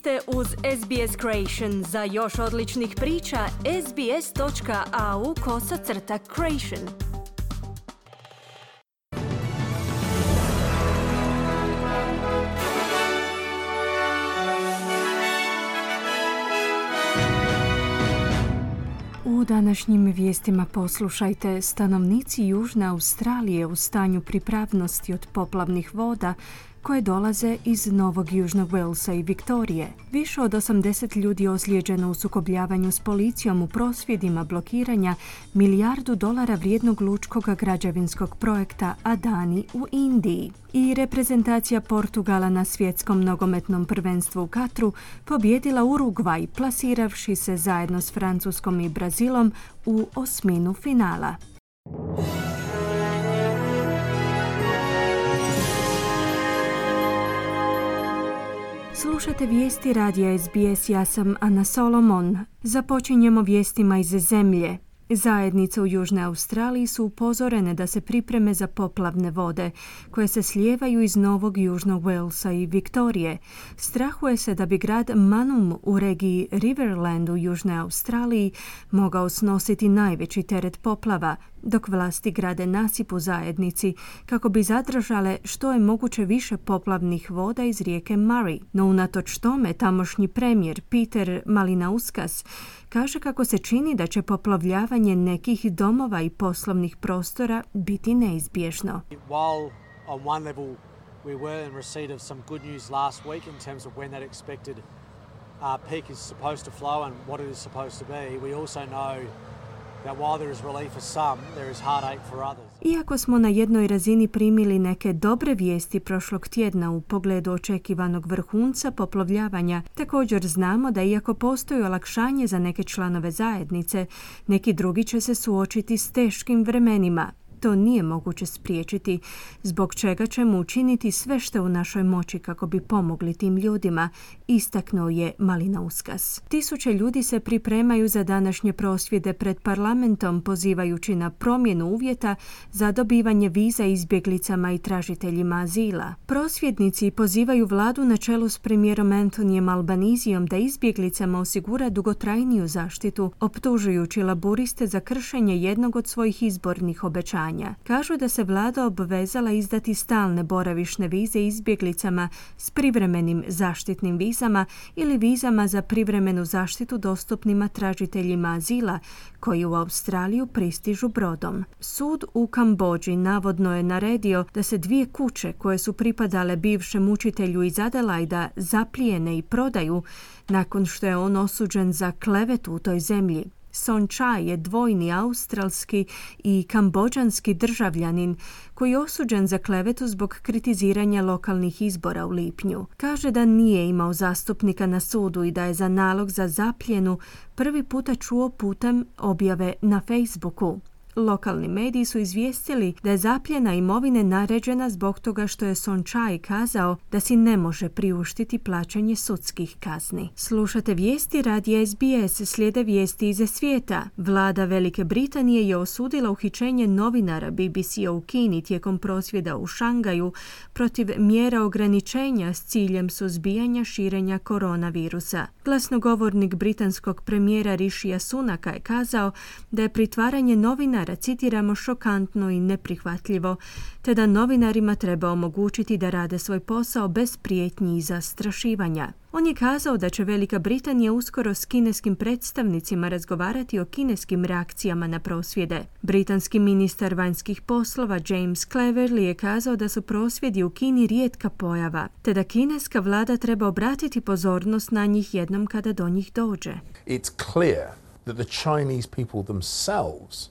ste uz SBS Creation. Za još odličnih priča, sbs.au kosacrta creation. U današnjim vijestima poslušajte stanovnici Južne Australije u stanju pripravnosti od poplavnih voda koje dolaze iz Novog Južnog Walesa i Viktorije. Više od 80 ljudi ozlijeđeno u sukobljavanju s policijom u prosvjedima blokiranja milijardu dolara vrijednog lučkog građevinskog projekta Adani u Indiji. I reprezentacija Portugala na svjetskom nogometnom prvenstvu u Katru pobjedila Urugvaj plasiravši se zajedno s Francuskom i Brazilom u osminu finala. Slušate vijesti radija SBS, ja sam Ana Solomon. Započinjemo vijestima iz zemlje. Zajednice u Južnoj Australiji su upozorene da se pripreme za poplavne vode koje se slijevaju iz Novog Južnog Walesa i Viktorije. Strahuje se da bi grad Manum u regiji Riverland u Južnoj Australiji mogao snositi najveći teret poplava, dok vlasti grade nasip u zajednici kako bi zadržale što je moguće više poplavnih voda iz rijeke Murray. No unatoč tome tamošnji premijer Peter Malinauskas kaže kako se čini da će poplavljavanje nekih domova i poslovnih prostora biti neizbježno. While on one level we were in receipt of some good news last week in terms of when that expected uh, peak is supposed to flow and what it is supposed to be, we also know iako smo na jednoj razini primili neke dobre vijesti prošlog tjedna u pogledu očekivanog vrhunca poplovljavanja, također znamo da iako postoji olakšanje za neke članove zajednice, neki drugi će se suočiti s teškim vremenima, to nije moguće spriječiti, zbog čega ćemo učiniti sve što u našoj moći kako bi pomogli tim ljudima, istaknuo je Malina Uskas. Tisuće ljudi se pripremaju za današnje prosvjede pred parlamentom pozivajući na promjenu uvjeta za dobivanje viza izbjeglicama i tražiteljima azila. Prosvjednici pozivaju vladu na čelu s premijerom Antonijem Albanizijom da izbjeglicama osigura dugotrajniju zaštitu, optužujući laburiste za kršenje jednog od svojih izbornih obećanja. Kažu da se vlada obvezala izdati stalne boravišne vize izbjeglicama s privremenim zaštitnim vizama ili vizama za privremenu zaštitu dostupnima tražiteljima azila koji u Australiju pristižu brodom. Sud u Kambođi navodno je naredio da se dvije kuće koje su pripadale bivšem učitelju iz Adelajda zaplijene i prodaju nakon što je on osuđen za klevetu u toj zemlji. Son Chai je dvojni australski i kambođanski državljanin koji je osuđen za klevetu zbog kritiziranja lokalnih izbora u lipnju. Kaže da nije imao zastupnika na sudu i da je za nalog za zapljenu prvi puta čuo putem objave na Facebooku. Lokalni mediji su izvijestili da je zapljena imovine naređena zbog toga što je Sončaj kazao da si ne može priuštiti plaćanje sudskih kazni. Slušate vijesti radi SBS, slijede vijesti iz svijeta. Vlada Velike Britanije je osudila uhićenje novinara BBC-a u Kini tijekom prosvjeda u Šangaju protiv mjera ograničenja s ciljem suzbijanja širenja koronavirusa. Glasnogovornik britanskog premijera Rišija Sunaka je kazao da je pritvaranje novinara citiramo, šokantno i neprihvatljivo, te da novinarima treba omogućiti da rade svoj posao bez prijetnji i zastrašivanja. On je kazao da će Velika Britanija uskoro s kineskim predstavnicima razgovarati o kineskim reakcijama na prosvjede. Britanski ministar vanjskih poslova James Cleverly je kazao da su prosvjedi u Kini rijetka pojava, te da kineska vlada treba obratiti pozornost na njih jednom kada do njih dođe. It's clear that the Chinese people themselves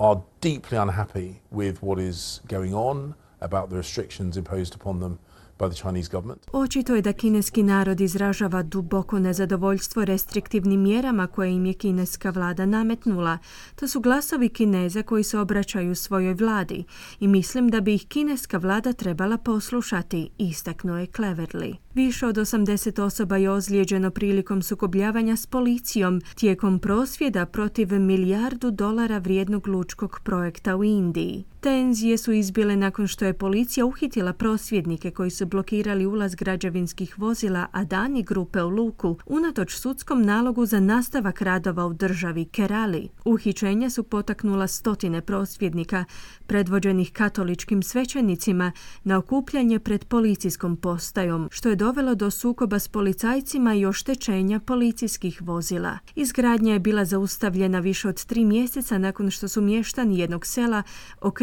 are deeply unhappy with what is going on, about the restrictions imposed upon them by the Chinese government. Očito je da kineski narod izražava duboko nezadovoljstvo restriktivnim mjerama koje im je kineska vlada nametnula. To su glasovi Kineza koji se obraćaju svojoj vladi i mislim da bi ih kineska vlada trebala poslušati, istaknuo je Cleverly. Više od 80 osoba je ozlijeđeno prilikom sukobljavanja s policijom tijekom prosvjeda protiv milijardu dolara vrijednog lučkog projekta u Indiji. Tenzije su izbile nakon što je policija uhitila prosvjednike koji su blokirali ulaz građevinskih vozila Adani grupe u Luku unatoč sudskom nalogu za nastavak radova u državi Kerali. Uhićenja su potaknula stotine prosvjednika, predvođenih katoličkim svećenicima, na okupljanje pred policijskom postajom, što je dovelo do sukoba s policajcima i oštećenja policijskih vozila. Izgradnja je bila zaustavljena više od tri mjeseca nakon što su mještani jednog sela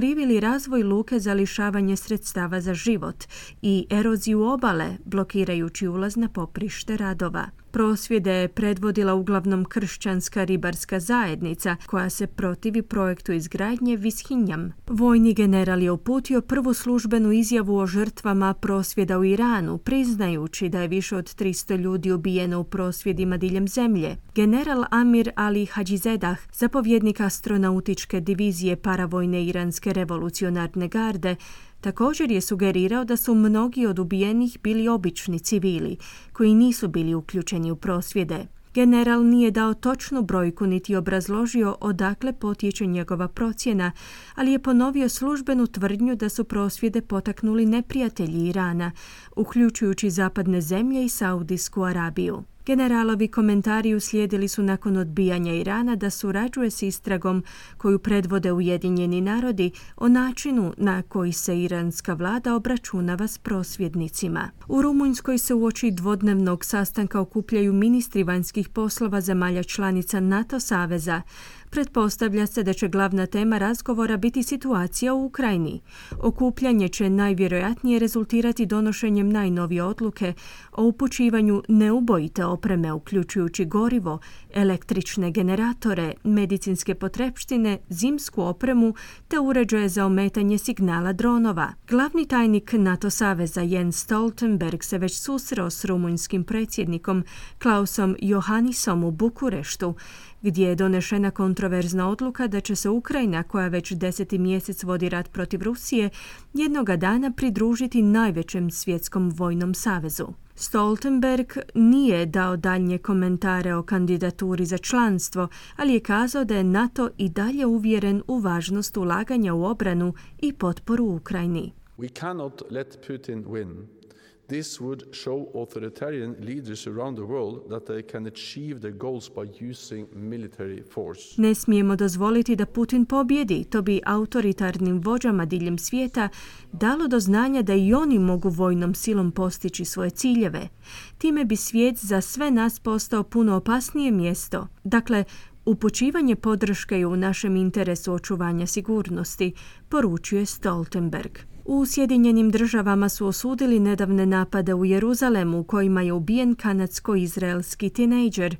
okrivili razvoj luke za lišavanje sredstava za život i eroziju obale, blokirajući ulaz na poprište radova. Prosvjede je predvodila uglavnom kršćanska ribarska zajednica koja se protivi projektu izgradnje Vishinjam. Vojni general je uputio prvu službenu izjavu o žrtvama prosvjeda u Iranu, priznajući da je više od 300 ljudi ubijeno u prosvjedima diljem zemlje. General Amir Ali Hadžizedah, zapovjednik astronautičke divizije paravojne iranske revolucionarne garde, Također je sugerirao da su mnogi od ubijenih bili obični civili, koji nisu bili uključeni u prosvjede. General nije dao točnu brojku niti obrazložio odakle potječe njegova procjena, ali je ponovio službenu tvrdnju da su prosvjede potaknuli neprijatelji Irana, uključujući zapadne zemlje i Saudijsku Arabiju. Generalovi komentari uslijedili su nakon odbijanja Irana da surađuje s istragom koju predvode Ujedinjeni narodi o načinu na koji se iranska vlada obračunava s prosvjednicima. U Rumunjskoj se uoči dvodnevnog sastanka okupljaju ministri vanjskih poslova zemalja članica NATO saveza Pretpostavlja se da će glavna tema razgovora biti situacija u Ukrajini. Okupljanje će najvjerojatnije rezultirati donošenjem najnovije odluke o upućivanju neubojite opreme uključujući gorivo, električne generatore, medicinske potrepštine, zimsku opremu te uređaje za ometanje signala dronova. Glavni tajnik NATO saveza Jens Stoltenberg se već susreo s rumunjskim predsjednikom Klausom Johannisom u Bukureštu gdje je donešena kontroverzna odluka da će se Ukrajina, koja već deseti mjesec vodi rat protiv Rusije, jednoga dana pridružiti najvećem svjetskom vojnom savezu. Stoltenberg nije dao daljnje komentare o kandidaturi za članstvo, ali je kazao da je NATO i dalje uvjeren u važnost ulaganja u obranu i potporu Ukrajini. We cannot let Putin win. This would show authoritarian leaders around the world that they can achieve their goals by using military force. Ne smijemo dozvoliti da Putin pobjedi. To bi autoritarnim vođama diljem svijeta dalo do znanja da i oni mogu vojnom silom postići svoje ciljeve. Time bi svijet za sve nas postao puno opasnije mjesto. Dakle, Upućivanje podrške je u našem interesu očuvanja sigurnosti, poručuje Stoltenberg. U Sjedinjenim državama su osudili nedavne napade u Jeruzalemu u kojima je ubijen kanadsko-izraelski tinejdžer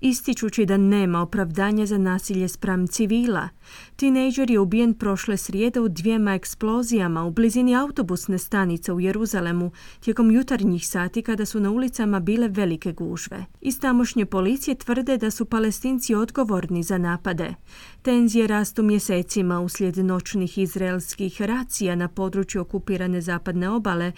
ističući da nema opravdanja za nasilje spram civila. Tinejdžer je ubijen prošle srijede u dvijema eksplozijama u blizini autobusne stanice u Jeruzalemu tijekom jutarnjih sati kada su na ulicama bile velike gužve. Iz tamošnje policije tvrde da su palestinci odgovorni za napade. Tenzije rastu mjesecima uslijed noćnih izraelskih racija na području okupirane zapadne obale,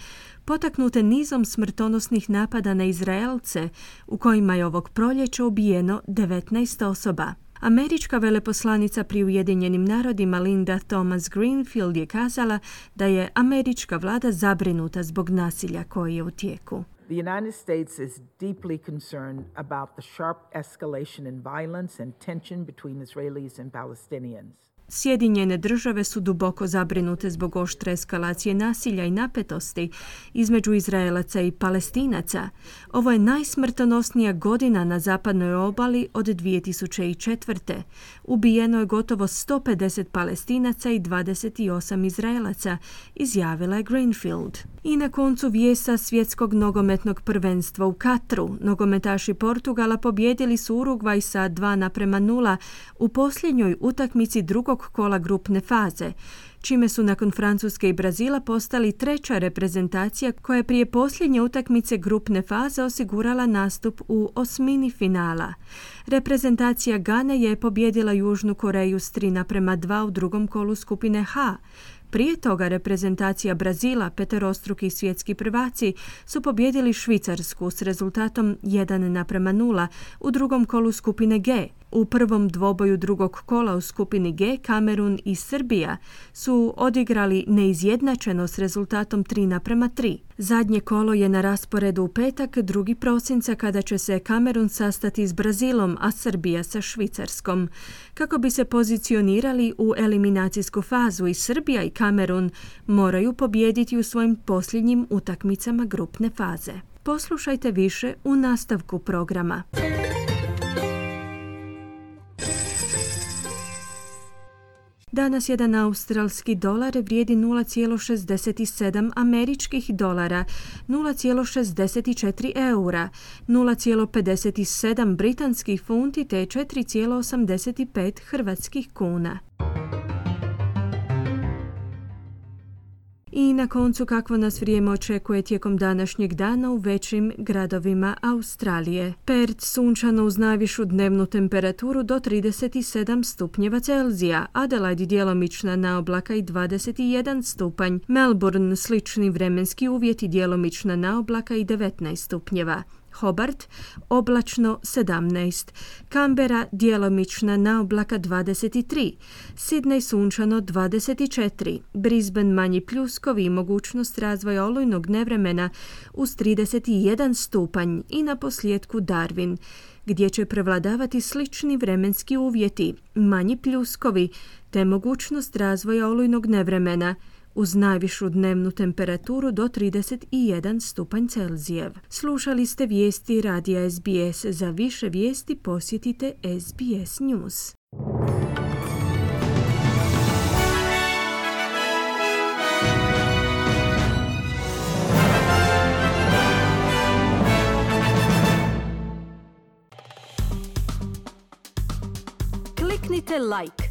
potaknute nizom smrtonosnih napada na Izraelce, u kojima je ovog proljeća ubijeno 19 osoba. Američka veleposlanica pri Ujedinjenim narodima Linda Thomas Greenfield je kazala da je američka vlada zabrinuta zbog nasilja koje je u tijeku. The United States is deeply concerned about the sharp escalation in violence and tension between Israelis and Palestinians. Sjedinjene države su duboko zabrinute zbog oštre eskalacije nasilja i napetosti između Izraelaca i Palestinaca. Ovo je najsmrtonosnija godina na zapadnoj obali od 2004. Ubijeno je gotovo 150 Palestinaca i 28 Izraelaca, izjavila je Greenfield. I na koncu vijesa svjetskog nogometnog prvenstva u Katru. Nogometaši Portugala pobjedili su Urugvaj sa 2 naprema 0 u posljednjoj utakmici drugog kola grupne faze, čime su nakon Francuske i Brazila postali treća reprezentacija koja je prije posljednje utakmice grupne faze osigurala nastup u osmini finala. Reprezentacija Gane je pobjedila Južnu Koreju s 3 naprema 2 u drugom kolu skupine H. Prije toga reprezentacija Brazila, peterostruki svjetski prvaci, su pobjedili Švicarsku s rezultatom 1 naprema 0 u drugom kolu skupine G. U prvom dvoboju drugog kola u skupini G Kamerun i Srbija su odigrali neizjednačeno s rezultatom 3 naprema 3. Zadnje kolo je na rasporedu u petak, drugi prosinca kada će se Kamerun sastati s Brazilom, a Srbija sa Švicarskom. Kako bi se pozicionirali u eliminacijsku fazu i Srbija i Kamerun moraju pobijediti u svojim posljednjim utakmicama grupne faze. Poslušajte više u nastavku programa. Danas jedan australski dolar vrijedi 0,67 američkih dolara, 0,64 eura, 0,57 britanskih funti te 4,85 hrvatskih kuna. I na koncu kakvo nas vrijeme očekuje tijekom današnjeg dana u većim gradovima Australije. Perth sunčano uz najvišu dnevnu temperaturu do 37 stupnjeva Celzija, Adelaide djelomična na oblaka i 21 stupanj, Melbourne slični vremenski uvjeti djelomična na oblaka i 19 stupnjeva. Hobart oblačno 17, Kambera djelomična na oblaka 23, Sidney sunčano 24, Brisbane manji pljuskovi i mogućnost razvoja olujnog nevremena uz 31 stupanj i na posljedku Darwin gdje će prevladavati slični vremenski uvjeti, manji pljuskovi te mogućnost razvoja olujnog nevremena uz najvišu dnevnu temperaturu do 31 stupanj Celzijev. Slušali ste vijesti radija SBS. Za više vijesti posjetite SBS News. Kliknite like,